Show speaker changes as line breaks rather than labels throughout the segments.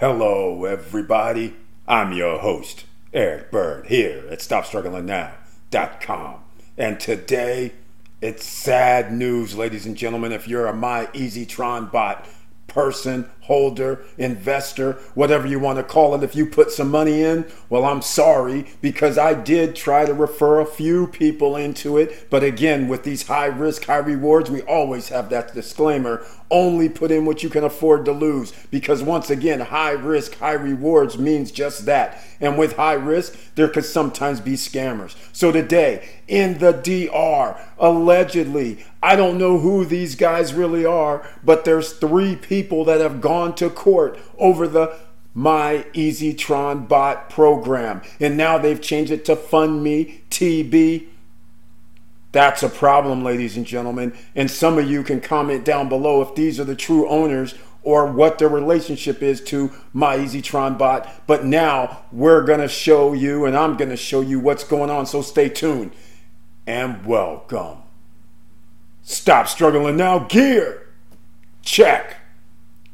Hello, everybody. I'm your host, Eric Bird, here at StopStrugglingNow.com. And today, it's sad news, ladies and gentlemen. If you're a My EasyTron bot person, holder, investor, whatever you want to call it, if you put some money in, well, I'm sorry because I did try to refer a few people into it. But again, with these high risk, high rewards, we always have that disclaimer. Only put in what you can afford to lose because once again high risk high rewards means just that. And with high risk there could sometimes be scammers. So today in the dr allegedly i don't know who these guys really are but there's three people that have gone gone to court over the my EasyTron bot program. And now they've changed it to Fund Me TB. That's a problem, ladies and gentlemen. And some of you can comment down below if these are the true owners or what their relationship is to my EasyTron bot. But now we're going to show you, and I'm going to show you what's going on. So stay tuned and welcome. Stop struggling now, gear. Check.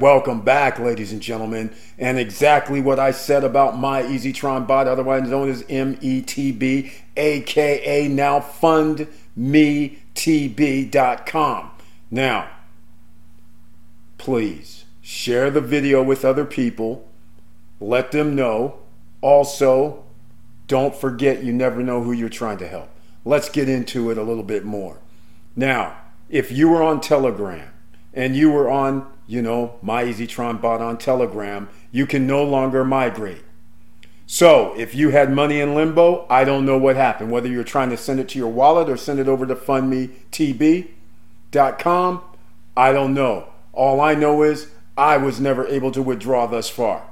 Welcome back, ladies and gentlemen. And exactly what I said about my EasyTron bot, otherwise known as METB, aka now fundmetb.com. Now, please share the video with other people, let them know. Also, don't forget you never know who you're trying to help. Let's get into it a little bit more. Now, if you were on Telegram and you were on you know, my EasyTron bot on Telegram, you can no longer migrate. So if you had money in limbo, I don't know what happened. Whether you're trying to send it to your wallet or send it over to fundmetb.com, I don't know. All I know is I was never able to withdraw thus far.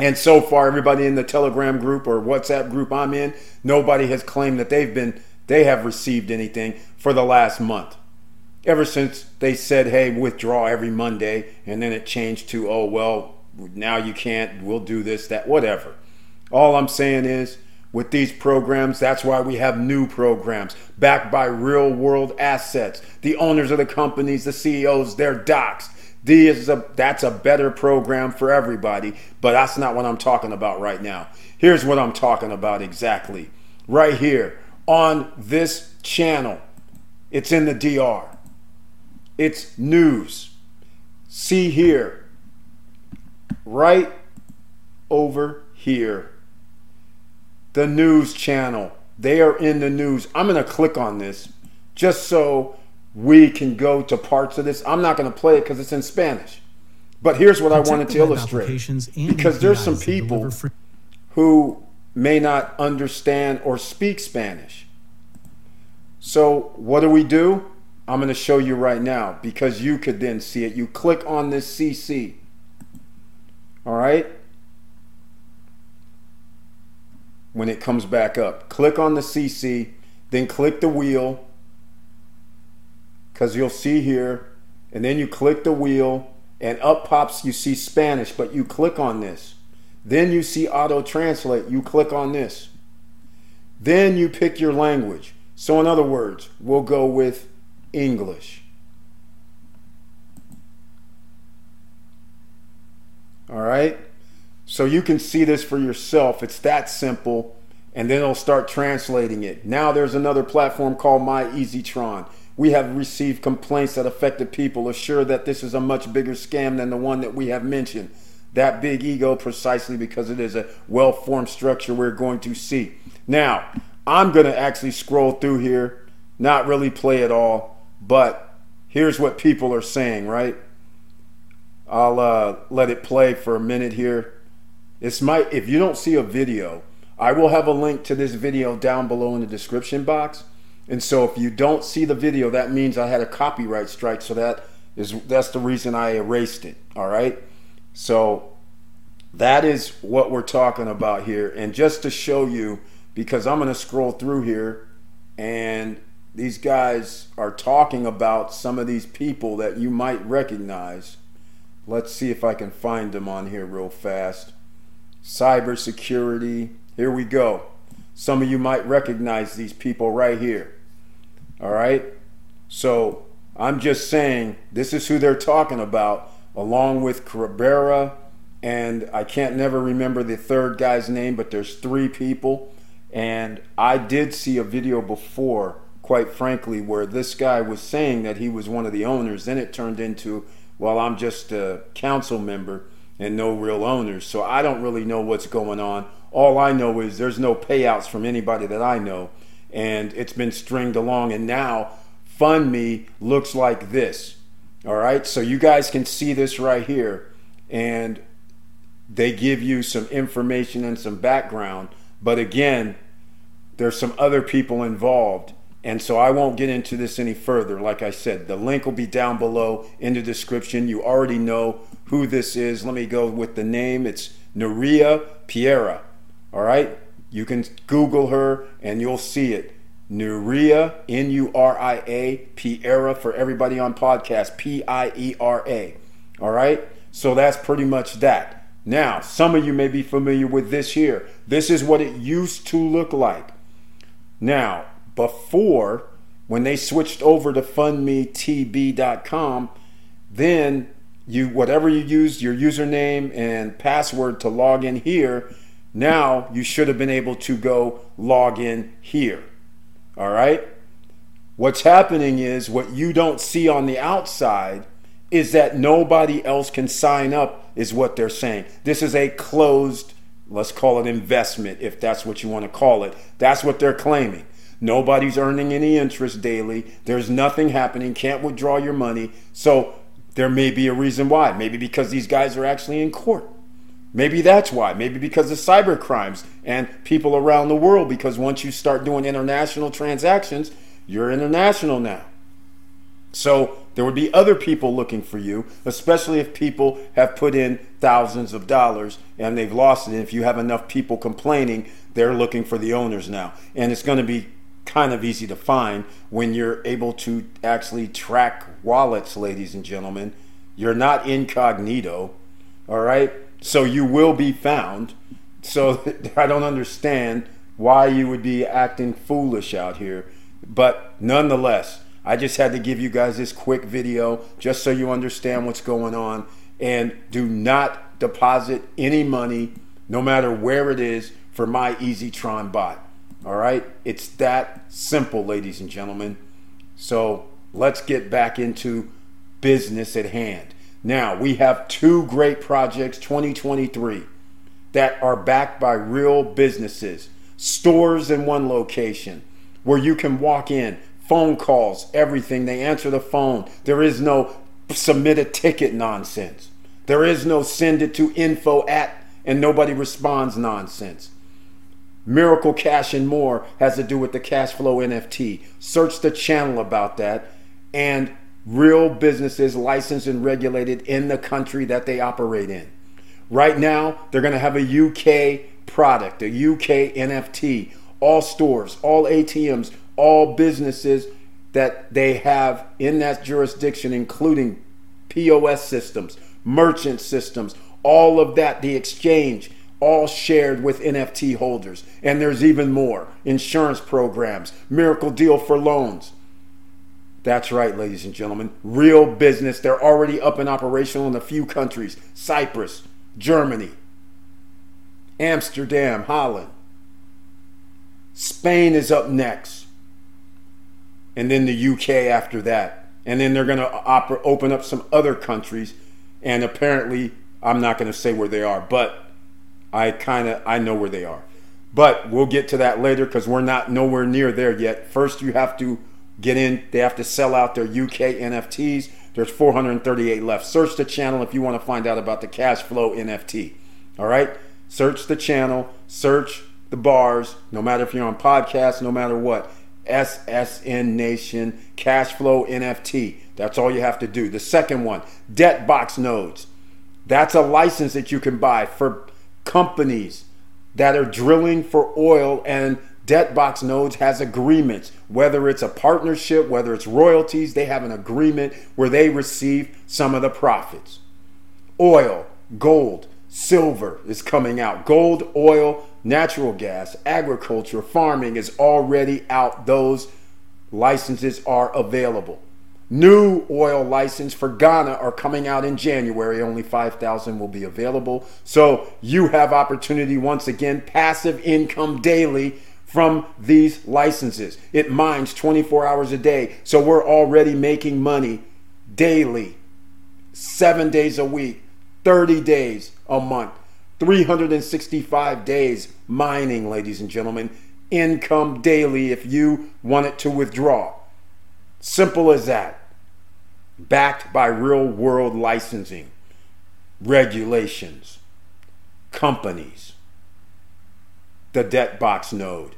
And so far, everybody in the Telegram group or WhatsApp group I'm in, nobody has claimed that they've been they have received anything for the last month ever since they said, hey, withdraw every Monday, and then it changed to, oh, well, now you can't, we'll do this, that, whatever. All I'm saying is, with these programs, that's why we have new programs backed by real world assets. The owners of the companies, the CEOs, their docs. These a, that's a better program for everybody, but that's not what I'm talking about right now. Here's what I'm talking about exactly. Right here on this channel, it's in the DR. It's news. See here, right over here, the news channel. They are in the news. I'm going to click on this just so we can go to parts of this. I'm not going to play it because it's in Spanish. But here's what I wanted to illustrate. Because there's some people who may not understand or speak Spanish. So, what do we do? I'm going to show you right now because you could then see it. You click on this CC. All right? When it comes back up, click on the CC, then click the wheel because you'll see here, and then you click the wheel, and up pops, you see Spanish, but you click on this. Then you see auto translate, you click on this. Then you pick your language. So, in other words, we'll go with English. All right? So you can see this for yourself. It's that simple. And then it'll start translating it. Now there's another platform called My EasyTron. We have received complaints that affected people assure that this is a much bigger scam than the one that we have mentioned. That big ego, precisely because it is a well formed structure we're going to see. Now, I'm going to actually scroll through here, not really play it all but here's what people are saying, right? I'll uh, let it play for a minute here. This might, if you don't see a video, I will have a link to this video down below in the description box. And so if you don't see the video, that means I had a copyright strike. So that is that's the reason I erased it. All right. So that is what we're talking about here. And just to show you, because I'm going to scroll through here and these guys are talking about some of these people that you might recognize. Let's see if I can find them on here real fast. Cybersecurity. Here we go. Some of you might recognize these people right here. All right? So I'm just saying this is who they're talking about, along with Cabrera, and I can't never remember the third guy's name, but there's three people. And I did see a video before, quite frankly, where this guy was saying that he was one of the owners. Then it turned into, well, I'm just a council member and no real owners. So I don't really know what's going on. All I know is there's no payouts from anybody that I know. And it's been stringed along. And now Fund Me looks like this. All right. So you guys can see this right here. And they give you some information and some background. But again, there's some other people involved. And so I won't get into this any further. Like I said, the link will be down below in the description. You already know who this is. Let me go with the name. It's Nuria Piera. All right? You can Google her and you'll see it. Nuria, N U R I A, Piera for everybody on podcast, P I E R A. All right? So that's pretty much that. Now, some of you may be familiar with this here. This is what it used to look like. Now, before, when they switched over to fundmetb.com, then you whatever you used your username and password to log in here, now you should have been able to go log in here. All right? What's happening is what you don't see on the outside is that nobody else can sign up, is what they're saying. This is a closed, let's call it investment, if that's what you want to call it. That's what they're claiming. Nobody's earning any interest daily. There's nothing happening. Can't withdraw your money. So there may be a reason why. Maybe because these guys are actually in court. Maybe that's why. Maybe because of cyber crimes and people around the world. Because once you start doing international transactions, you're international now. So there would be other people looking for you, especially if people have put in thousands of dollars and they've lost it. And if you have enough people complaining, they're looking for the owners now. And it's going to be kind of easy to find when you're able to actually track wallets, ladies and gentlemen. You're not incognito, all right? So you will be found. So I don't understand why you would be acting foolish out here. But nonetheless, I just had to give you guys this quick video just so you understand what's going on. And do not deposit any money, no matter where it is, for my EasyTron bot. All right? It's that simple, ladies and gentlemen. So let's get back into business at hand. Now, we have two great projects 2023 that are backed by real businesses, stores in one location where you can walk in, phone calls, everything. They answer the phone. There is no submit a ticket nonsense. There is no send it to info at and nobody responds nonsense. Miracle Cash and More has to do with the cash flow NFT. Search the channel about that. And real businesses licensed and regulated in the country that they operate in. Right now, they're going to have a UK product, a UK NFT. All stores, all ATMs, all businesses that they have in that jurisdiction, including POS systems, merchant systems, all of that, the exchange, all shared with NFT holders. And there's even more insurance programs, miracle deal for loans. That's right, ladies and gentlemen. Real business. They're already up and operational in a few countries Cyprus, Germany, Amsterdam, Holland. Spain is up next and then the UK after that. And then they're going to op- open up some other countries. And apparently, I'm not going to say where they are, but I kind of I know where they are. But we'll get to that later because we're not nowhere near there yet. First, you have to get in. They have to sell out their UK NFTs. There's 438 left. Search the channel if you want to find out about the cash flow NFT. All right. Search the channel, search the bars, no matter if you're on podcast, no matter what. SSN Nation Cash Flow NFT. That's all you have to do. The second one, Debt Box Nodes. That's a license that you can buy for companies that are drilling for oil and Debt Box Nodes has agreements, whether it's a partnership, whether it's royalties, they have an agreement where they receive some of the profits. Oil, gold, silver is coming out. Gold, oil, natural gas, agriculture, farming is already out. Those licenses are available. New oil license for Ghana are coming out in January. Only 5,000 will be available. So you have opportunity once again, passive income daily from these licenses. It mines 24 hours a day. So we're already making money daily, seven days a week, 30 days a month, 365 days mining, ladies and gentlemen. Income daily if you want it to withdraw. Simple as that. Backed by real world licensing, regulations, companies, the debt box node.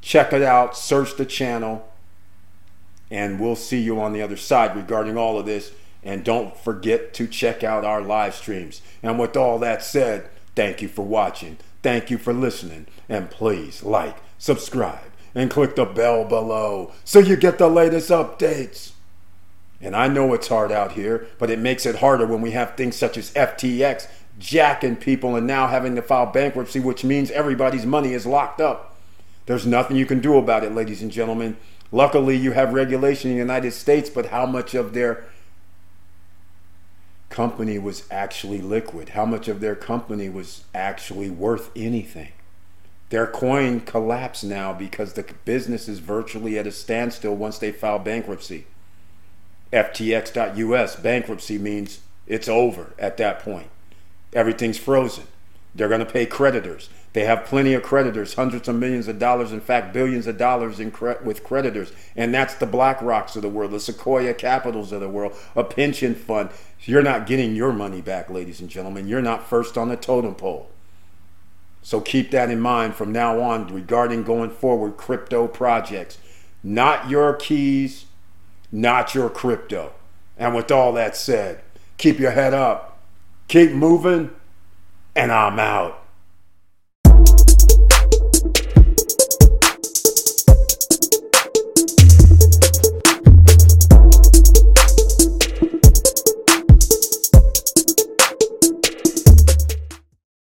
Check it out, search the channel, and we'll see you on the other side regarding all of this. And don't forget to check out our live streams. And with all that said, thank you for watching. Thank you for listening. And please like, subscribe, and click the bell below so you get the latest updates. And I know it's hard out here, but it makes it harder when we have things such as FTX jacking people and now having to file bankruptcy, which means everybody's money is locked up. There's nothing you can do about it, ladies and gentlemen. Luckily, you have regulation in the United States, but how much of their company was actually liquid? How much of their company was actually worth anything? Their coin collapsed now because the business is virtually at a standstill once they file bankruptcy. FTX.US bankruptcy means it's over at that point. Everything's frozen. They're going to pay creditors. They have plenty of creditors, hundreds of millions of dollars, in fact, billions of dollars cre- with creditors. And that's the Black Rocks of the world, the Sequoia Capitals of the world, a pension fund. You're not getting your money back, ladies and gentlemen. You're not first on the totem pole. So keep that in mind from now on regarding going forward crypto projects. Not your keys, not your crypto. And with all that said, keep your head up, keep moving, and I'm out.